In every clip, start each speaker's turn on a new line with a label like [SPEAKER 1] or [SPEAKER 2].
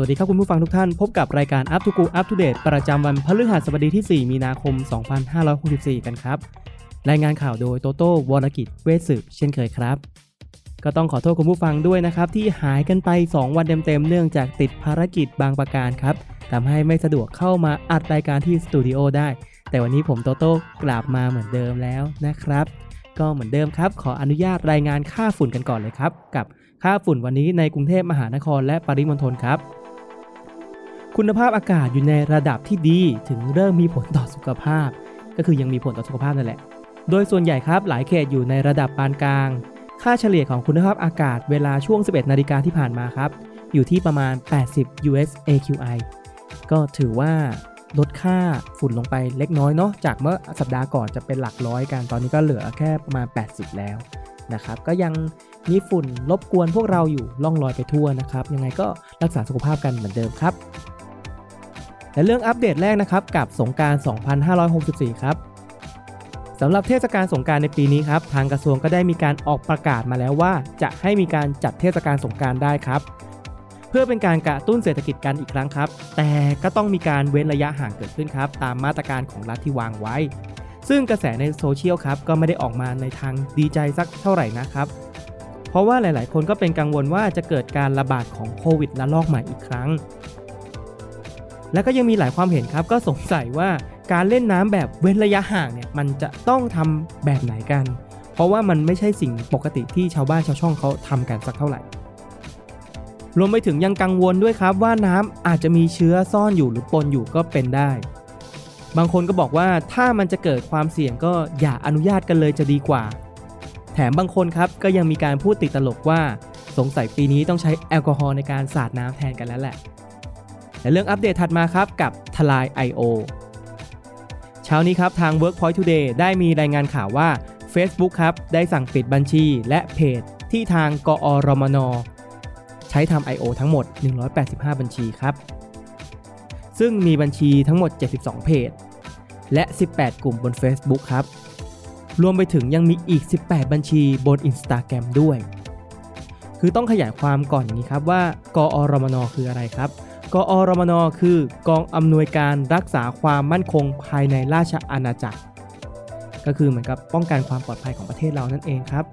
[SPEAKER 1] สวัสดีครับคุณผู้ฟังทุกท่านพบกับรายการ Up to Go Up to Date ประจำวันพฤหัสบดีที่ 4 มีนาคม 2564 กันครับ รายงานข่าวโดยโตโต้วรกิจเวสืบเช่นเคยครับ ก็ต้องขอโทษคุณผู้ฟังด้วยนะครับ ที่หายกันไป 2 วันเต็มๆเนื่องจากติดภารกิจบางประการครับทำให้ไม่สะดวกเข้ามาอัดรายการที่สตูดิโอได้ แต่วันนี้ผมโตโต้กลับมาเหมือนเดิมแล้วนะครับ ก็เหมือนเดิมครับ ขออนุญาตรายงานค่าฝุ่นกันก่อนเลยครับ กับค่าฝุ่นวันนี้ในกรุงเทพมหานครและปริมณฑลครับ คุณภาพอากาศอยู่ในระดับที่ดีถึงเริ่มมีผลต่อสุขภาพ ก็คือยังมีผลต่อสุขภาพนั่นแหละ โดยส่วนใหญ่ครับหลายเขตอยู่ในระดับปานกลาง ค่าเฉลี่ยของคุณภาพอากาศเวลาช่วง 11 นาฬิกาที่ผ่านมาครับ อยู่ที่ประมาณ 80 US AQI ก็ถือว่าลดค่าฝุ่นลงไปเล็กน้อยเนาะจากเมื่อสัปดาห์ก่อนจะเป็นหลักร้อยกันตอนนี้ก็เหลือแค่ประมาณ 80 แล้วนะครับ ก็ยังมีฝุ่นรบกวนพวกเราอยู่ล่องลอยไปทั่วนะครับ ยังไงก็รักษาสุขภาพกันเหมือนเดิมครับ และเรื่องอัปเดตแรกนะครับกับสงกราร 2564 ครับสำหรับเทศกาลสงการในปีนี้ครับทางกระทรวงก็ได้มีการออกประกาศมาแล้วว่า จะให้มีการจัดเทศกาลสงการได้ครับ เพื่อเป็นการกระตุ้นเศรษฐกิจกันอีกครั้งครับ แต่ก็ต้องมีการเว้นระยะห่างเกิดขึ้นครับ ตามมาตรการของรัฐที่วางไว้ ซึ่งกระแสในโซเชียลครับก็ไม่ได้ออกมาในทางดีใจสักเท่าไหร่นะครับ เพราะว่าหลาย ๆ คนก็เป็นกังวลว่าจะเกิดการระบาดของโควิดระลอกใหม่อีกครั้ง และก็ยังมีหลายความเห็นครับ ก็สงสัยว่าการเล่นน้ำแบบเว้นระยะห่างเนี่ยมันจะต้องทำแบบไหนกัน เพราะว่ามันไม่ใช่สิ่งปกติที่ชาวบ้านชาวช่องเขาทำกันสักเท่าไหร่ รวมไปถึงยังกังวลด้วยครับว่าน้ำอาจจะมีเชื้อซ่อนอยู่หรือปนอยู่ก็เป็นได้ บางคนก็บอกว่าถ้ามันจะเกิดความเสี่ยงก็อย่าอนุญาตกันเลยจะดีกว่า แถมบางคนครับก็ยังมีการพูดติดตลกว่า สงสัยปีนี้ต้องใช้แอลกอฮอล์ในการสาดน้ำแทนกันแล้วแหละ และเรื่องอัปเดตถัดมาครับกับทลาย I.O. เช้านี้ครับทาง Workpoint Today ได้มีรายงานข่าวว่า Facebook ครับได้สั่งปิดบัญชีและเพจที่ทางกอรมน ใช้ทำ I.O. ทั้งหมด 185 บัญชีครับ ซึ่งมีบัญชีทั้งหมด 72 เพจ และ 18 กลุ่มบน Facebook ครับ รวมไปถึงยังมีอีก 18 บัญชีบน Instagram ด้วย คือต้องขยายความก่อนอย่างนี้ครับว่ากอรมน คืออะไรครับ กอรมนคือกองอำนวยการรักษาความมั่นคงภายในราชอาณาจักร ก็คือเหมือนกับป้องกันความปลอดภัยของประเทศเรานั่นเองครับ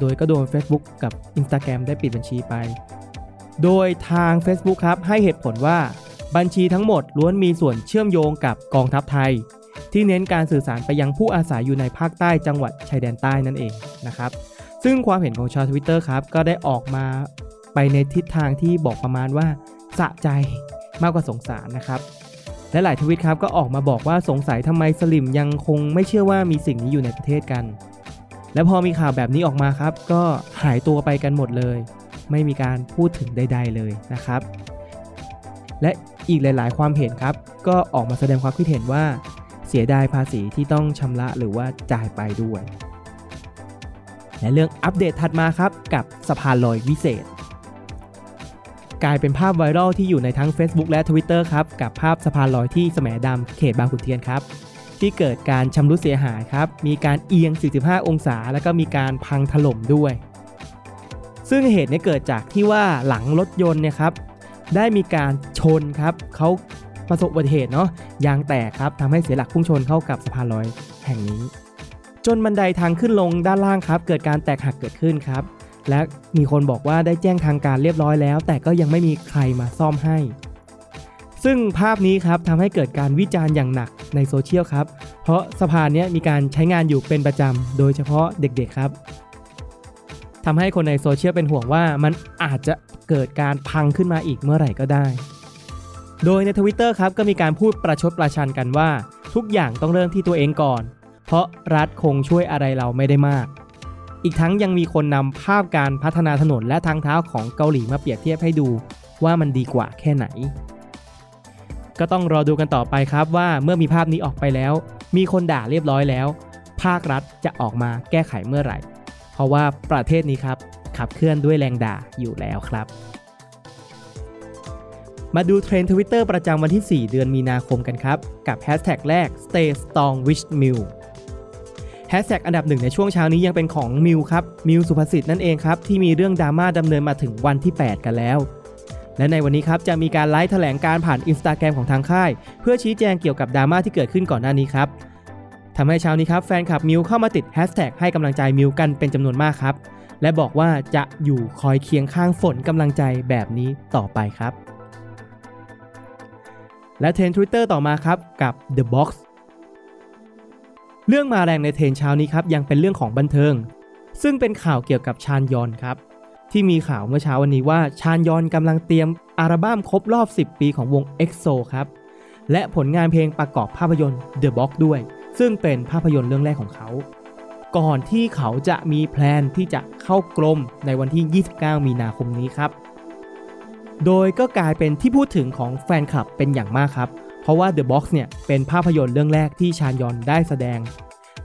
[SPEAKER 1] โดยก็โดน Facebook กับ Instagram ได้ปิดบัญชีไป โดยทาง Facebook ครับให้เหตุผลว่าบัญชีทั้งหมดล้วนมีส่วนเชื่อมโยงกับกองทัพไทย ที่เน้นการสื่อสารไปยังผู้อาศัยอยู่ในภาคใต้จังหวัดชายแดนใต้นั่นเองนะครับซึ่งความเห็นของชาวทวิตเตอร์ครับก็ได้ออกมาไปในทิศทางที่บอกประมาณว่า สะใจมากกว่าสงสารนะครับและหลายทวิตครับก็ออกมาบอกว่าสงสัยทำไมสลิมยังคงไม่เชื่อว่ามีสิ่งนี้อยู่ในประเทศกัน และพอมีข่าวแบบนี้ออกมาครับ ก็หายตัวไปกันหมดเลย ไม่มีการพูดถึงใด ๆ เลยนะครับ และอีกหลาย ๆ ความเห็นครับ ก็ออกมาแสดงความคิดเห็นว่า เสียดายภาษีที่ต้องชำระหรือว่าจ่ายไปด้วย และเรื่องอัปเดตถัดมาครับกับสะพานลอยวิเศษ กลายเป็นภาพไวรัลที่อยู่ในทั้ง Facebook และ Twitter ครับ กับภาพสะพานลอยที่แสมดำเขตบางขุนเทียนครับ ที่เกิดการชำรุดเสียหายครับ มีการเอียง 45 องศา แล้วก็มีการพังถล่มด้วย ซึ่งเหตุนี้เกิดจากที่ว่าหลังรถยนต์เนี่ยครับได้มีการชนครับเขาประสบอุบัติเหตุเนาะยางแตกครับทำให้เสียหลักพุ่งชนเข้ากับสะพานลอยแห่งนี้ จนบันไดทางขึ้นลงด้านล่างครับ เกิดการแตกหักเกิดขึ้นครับ และมีคนบอกว่าได้แจ้งทางการเรียบร้อยแล้ว แต่ก็ยังไม่มีใครมาซ่อมให้ ซึ่งภาพนี้ครับทำให้เกิดการวิจารณ์อย่างหนักในโซเชียลครับ เพราะสะพานนี้มีการใช้งานอยู่เป็นประจำ โดยเฉพาะเด็กๆครับทำให้คนในโซเชียลเป็นห่วงว่ามันอาจจะเกิดการพังขึ้นมาอีกเมื่อไหร่ก็ได้ โดยในทวิตเตอร์ครับก็มีการพูดประชดประชันกันว่า ทุกอย่างต้องเริ่มที่ตัวเองก่อน เพราะรัฐคงช่วยอะไรเราไม่ได้มาก อีกทั้งยังมีคนนำภาพการพัฒนาถนนและทางเท้าของเกาหลีมาเปรียบเทียบให้ดูว่ามันดีกว่าแค่ไหน ก็ต้องรอดูกันต่อไปครับว่าเมื่อมีภาพนี้ออกไปแล้ว มีคนด่าเรียบร้อยแล้ว ภาครัฐจะออกมาแก้ไขเมื่อไหร่ เพราะว่าประเทศนี้ครับขับเคลื่อนด้วยแรงด่าอยู่แล้วครับ มาดูเทรนด์ทวิตเตอร์ประจำวันที่ 4 เดือนมีนาคมกันครับ กับแฮชแท็กแรก stay strong with Mew แฮชแท็กอันดับหนึ่งในช่วงเช้านี้ยังเป็นของมิวครับมิวศุภศิษฏ์นั่นเองครับที่มีเรื่องดราม่าดำเนินมาถึงวันที่ 8 กันแล้ว และในวันนี้ครับจะมีการไลฟ์แถลงการณ์ผ่านอินสตาแกรมของทางค่าย เพื่อชี้แจงเกี่ยวกับดราม่าที่เกิดขึ้นก่อนหน้านี้ครับทำให้เช้านี้ครับแฟนคลับมิวเข้ามาติดแฮชแท็กให้กำลังใจมิวกันเป็นจำนวนมากครับและบอกว่าจะอยู่คอยเคียงข้างเป็นกำลังใจแบบนี้ต่อไปครับ และเทรนด์ Twitter ต่อมาครับกับ The Box เรื่องมาแรงในเทรนด์เช้านี้ครับยังเป็นเรื่องของบันเทิง ซึ่งเป็นข่าวเกี่ยวกับชานยอนครับ ที่มีข่าวเมื่อเช้าวันนี้ว่าชานยอนกำลังเตรียมอัลบั้มครบรอบ 10 ปีของวง EXO ครับ และผลงานเพลงประกอบภาพยนตร์ The Box ด้วย ซึ่งเป็นภาพยนตร์เรื่องแรกของเขา ก่อนที่เขาจะมีแพลนที่จะเข้ากรมในวันที่ 29 มีนาคมนี้ครับ โดยก็กลายเป็นที่พูดถึงของแฟนคลับเป็นอย่างมากครับ ราะว่า The Box เนี่ยเป็นภาพยนตร์เรื่องแรกที่ชานยอนได้แสดง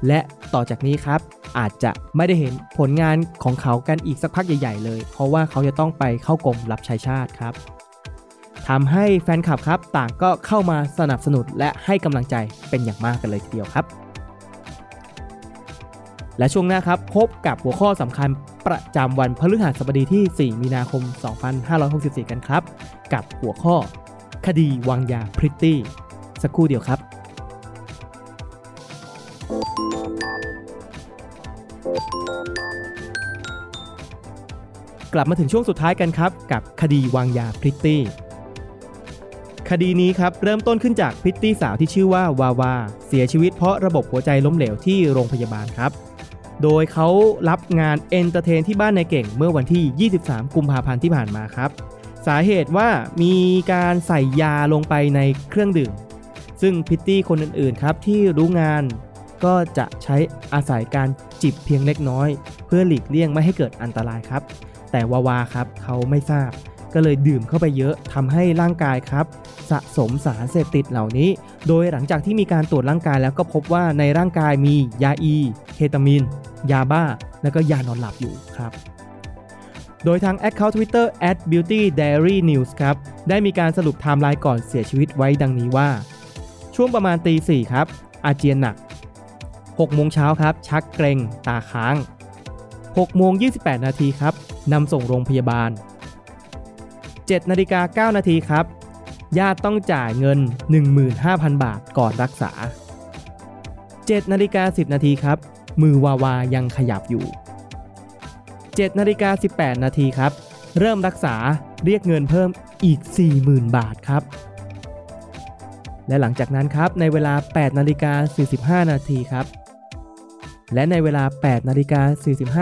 [SPEAKER 1] และต่อจากนี้ครับ อาจจะไม่ได้เห็นผลงานของเขากันอีกสักพักใหญ่ ๆ เลย เพราะว่าเขาจะต้องไปเข้ากรมรับใช้ชาติครับทำให้แฟนคลับครับต่างก็เข้ามาสนับสนุนและให้กำลังใจเป็นอย่างมากกันเลยทีเดียวครับ และช่วงหน้าครับพบกับหัวข้อสำคัญประจำวันพฤหัสบดีที่ 4 มีนาคม 2564 กันครับ กับหัวข้อ คดีวางยาพริตตี้ สักครู่เดียวครับ กลับมาถึงช่วงสุดท้ายกันครับ กับคดีวางยาพริตตี้ คดีนี้ครับเริ่มต้นขึ้นจากพริตตี้สาวที่ชื่อว่าวาวา เสียชีวิตเพราะระบบหัวใจล้มเหลวที่โรงพยาบาลครับโดยเขารับงาน entertain ที่บ้านนายเก่งเมื่อวันที่ 23 กุมภาพันธ์ที่ผ่านมาครับ สาเหตุว่ามีการใส่ยาลงไปในเครื่องดื่ม ซึ่งพิตตี้คนอื่นๆครับที่รู้งานก็จะใช้อาศัยการจิบเพียงเล็กน้อย เพื่อหลีกเลี่ยงไม่ให้เกิดอันตรายครับ แต่วาวาครับเขาไม่ทราบ ก็เลยดื่มเข้าไปเยอะทำให้ร่างกายครับ สะสมสารเสพติดเหล่านี้ โดยหลังจากที่มีการตรวจร่างกายแล้วก็พบว่าในร่างกายมียาอี เคตามีนยาบ้า แล้วก็ยานอนหลับอยู่ครับ โดยทาง Account Twitter @beauty diary news ครับ ได้มีการสรุปไทม์ไลน์ก่อนเสียชีวิตไว้ดังนี้ว่า ช่วงประมาณตีสี่ครับ อาเจียนหนัก 6 โมงเช้าครับ ชักเกรงตาค้าง 6 โมง 28 นาทีครับนำส่งโรงพยาบาล 7 นาฬิกา 9 นาทีครับ ญาติต้องจ่ายเงิน 15,000 บาทก่อนรักษา 7 นาฬิกา 10 นาทีครับ มือวาวายังขยับอยู่ 7นาฬิกา18 นาทีครับ เริ่มรักษาเรียกเงินเพิ่มอีก 40,000 บาทครับ และหลังจากนั้นครับในเวลา 8นาฬิกา45 นาทีครับ และในเวลา 8นาฬิกา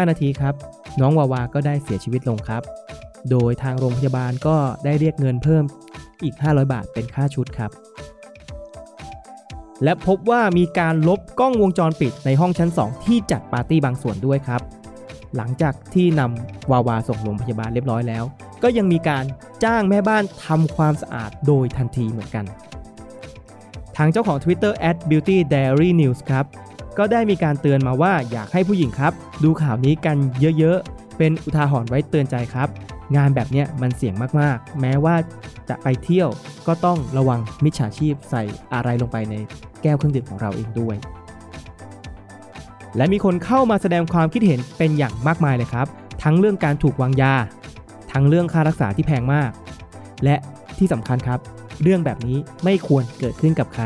[SPEAKER 1] 45 นาทีครับ น้องวาวาก็ได้เสียชีวิตลงครับ โดยทางโรงพยาบาลก็ได้เรียกเงินเพิ่มอีก 500 บาทเป็นค่าชุดครับและพบว่ามีการลบกล้องวงจรปิดในห้องชั้น 2 ที่จัดปาร์ตี้บางส่วนด้วยครับ หลังจากที่นำวาวาส่งโรงพยาบาลเรียบร้อยแล้ว ก็ยังมีการจ้างแม่บ้านทำความสะอาดโดยทันทีเหมือนกัน ทางเจ้าของ Twitter @beauty diary news ครับ ก็ได้มีการเตือนมาว่าอยากให้ผู้หญิงครับ ดูข่าวนี้กันเยอะๆ เป็นอุทาหรณ์ไว้เตือนใจครับ งานแบบเนี้ยมันเสี่ยงมากๆ แม้ว่าจะไปเที่ยวก็ต้องระวังมิจฉาชีพใส่อะไรลงไปในแก้วเครื่องดื่มของเราเองด้วย และมีคนเข้ามาแสดงความคิดเห็นเป็นอย่างมากมายเลยครับ ทั้งเรื่องการถูกวางยา ทั้งเรื่องค่ารักษาที่แพงมาก และที่สำคัญครับ เรื่องแบบนี้ไม่ควรเกิดขึ้นกับใคร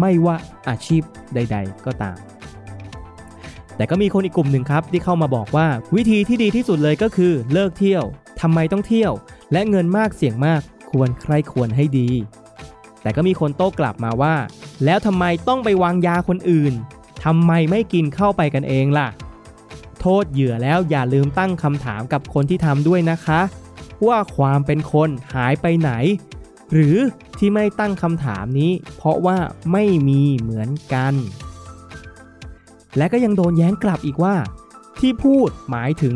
[SPEAKER 1] ไม่ว่าอาชีพใด ๆ ก็ตาม แต่ก็มีคนอีกกลุ่มหนึ่งครับ ที่เข้ามาบอกว่า วิธีที่ดีที่สุดเลยก็คือเลิกเที่ยวทำไมต้องเที่ยว และเงินมากเสี่ยงมากควรใครควรให้ดี แต่ก็มีคนโต้กลับมาว่า แล้วทำไมต้องไปวางยาคนอื่น ทำไมไม่กินเข้าไปกันเองล่ะ โทษเหยื่อแล้วอย่าลืมตั้งคำถามกับคนที่ทำด้วยนะคะ ว่าความเป็นคนหายไปไหน หรือที่ไม่ตั้งคำถามนี้ เพราะว่าไม่มีเหมือนกัน และก็ยังโดนแย้งกลับอีกว่า ที่พูดหมายถึง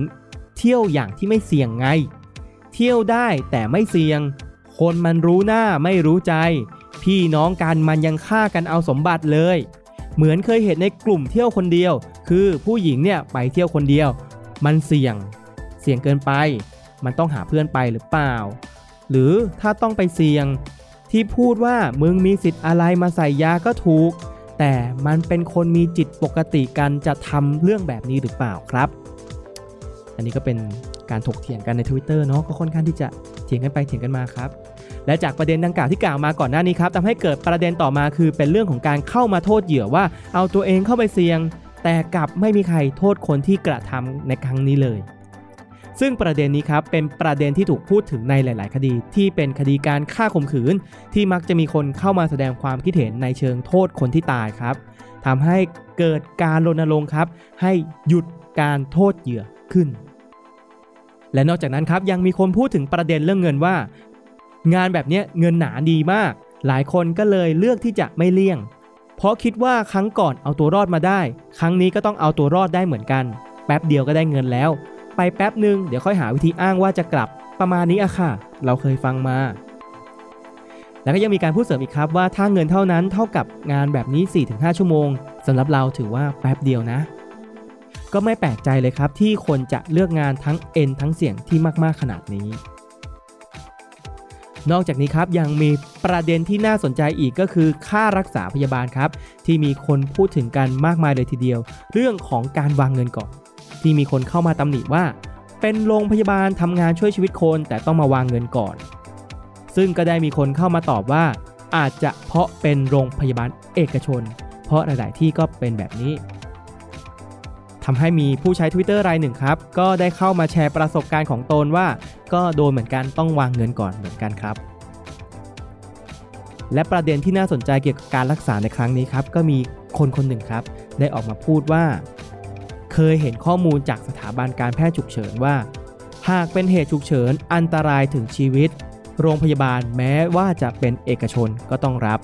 [SPEAKER 1] เที่ยวอย่างที่ไม่เสี่ยงไง เที่ยวได้แต่ไม่เสี่ยง คนมันรู้หน้าไม่รู้ใจ พี่น้องกันมันยังฆ่ากันเอาสมบัติเลย เหมือนเคยเห็นในกลุ่มเที่ยวคนเดียว คือผู้หญิงเนี่ยไปเที่ยวคนเดียว มันเสี่ยง เสี่ยงเกินไป มันต้องหาเพื่อนไปหรือเปล่า หรือถ้าต้องไปเสี่ยง ที่พูดว่ามึงมีสิทธิ์อะไรมาใส่ยาก็ถูก แต่มันเป็นคนมีจิตปกติกันจะทำเรื่องแบบนี้หรือเปล่าครับ อันนี้ก็เป็นการถกเถียงกันใน Twitter เนาะก็ค่อนข้างที่จะเถียงกันไปเถียงกันมาครับ และจากประเด็นดังกล่าวที่กล่าวมาก่อนหน้านี้ครับทำให้เกิดประเด็นต่อมาคือเป็นเรื่องของการเข้ามาโทษเหยื่อว่า เอาตัวเองเข้าไปเสี่ยง แต่กลับไม่มีใครโทษคนที่กระทำในครั้งนี้เลย ซึ่งประเด็นนี้ครับเป็นประเด็นที่ถูกพูดถึงในหลาย ๆ คดี ที่เป็นคดีการฆ่าข่มขืน ที่มักจะมีคนเข้ามาแสดงความคิดเห็นในเชิงโทษคนที่ตายครับทำให้เกิดการรณรงค์ครับ ให้หยุดการโทษเหยื่อขึ้นและนอกจากนั้นครับยังมีคนพูดถึงประเด็นเรื่องเงินว่า งานแบบนี้เงินหนาดีมาก หลายคนก็เลยเลือกที่จะไม่เลี่ยง เพราะคิดว่าครั้งก่อนเอาตัวรอดมาได้ ครั้งนี้ก็ต้องเอาตัวรอดได้เหมือนกัน แป๊บเดียวก็ได้เงินแล้ว ไปแป๊บหนึ่งเดี๋ยวค่อยหาวิธีอ้างว่าจะกลับ ประมาณนี้อะค่ะ เราเคยฟังมา แล้วก็ยังมีการพูดเสริมอีกครับว่าถ้าเงินเท่านั้นเท่ากับงานแบบนี้ 4-5 ชั่วโมงสำหรับเราถือว่าแป๊บเดียวนะก็ไม่แปลกใจเลยครับที่คนจะเลือกงานทั้งเอ็นทั้งเสียงที่มาก ๆ ขนาดนี้ นอกจากนี้ครับยังมีประเด็นที่น่าสนใจอีกก็คือค่ารักษาพยาบาลครับ ที่มีคนพูดถึงกันมากมายเลยทีเดียว เรื่องของการวางเงินก่อน ที่มีคนเข้ามาตำหนิว่า เป็นโรงพยาบาลทำงานช่วยชีวิตคนแต่ต้องมาวางเงินก่อน ซึ่งก็ได้มีคนเข้ามาตอบว่า อาจจะเพราะเป็นโรงพยาบาลเอกชน เพราะหลาย ๆ ที่ก็เป็นแบบนี้ ทำให้มีผู้ใช้ Twitter รายหนึ่งครับ ก็ได้เข้ามาแชร์ประสบการณ์ของตนว่า ก็โดนเหมือนกันต้องวางเงินก่อนเหมือนกันครับ และประเด็นที่น่าสนใจเกี่ยวกับการรักษาในครั้งนี้ครับ ก็มีคนคนหนึ่งครับ ได้ออกมาพูดว่า เคยเห็นข้อมูลจากสถาบันการแพทย์ฉุกเฉินว่า หากเป็นเหตุฉุกเฉินอันตรายถึงชีวิต โรงพยาบาลแม้ว่าจะเป็นเอกชนก็ต้องรับ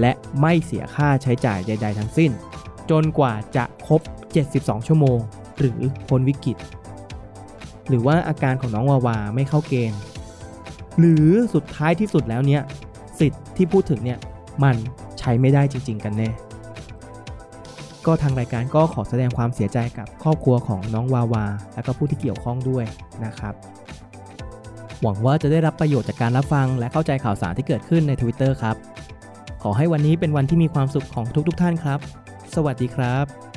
[SPEAKER 1] และไม่เสียค่าใช้จ่ายใด ๆ ทั้งสิ้น จนกว่าจะครบ 72 ชั่วโมง หรือพ้นวิกฤต หรือว่าอาการของน้องวาวาไม่เข้าเกณฑ์ หรือสุดท้ายที่สุดแล้วเนี่ยสิทธิ์ที่พูดถึงเนี่ยมันใช้ไม่ได้จริง ๆ กันแน่ ก็ทางรายการก็ขอแสดงความเสียใจกับครอบครัวของน้องวาวา และก็ผู้ที่เกี่ยวข้องด้วยนะครับ หวังว่าจะได้รับประโยชน์จากการรับฟัง และเข้าใจข่าวสารที่เกิดขึ้นใน Twitter ครับ ขอให้วันนี้เป็นวันที่มีความสุขของทุกๆทท่านครับ สวัสดีครับ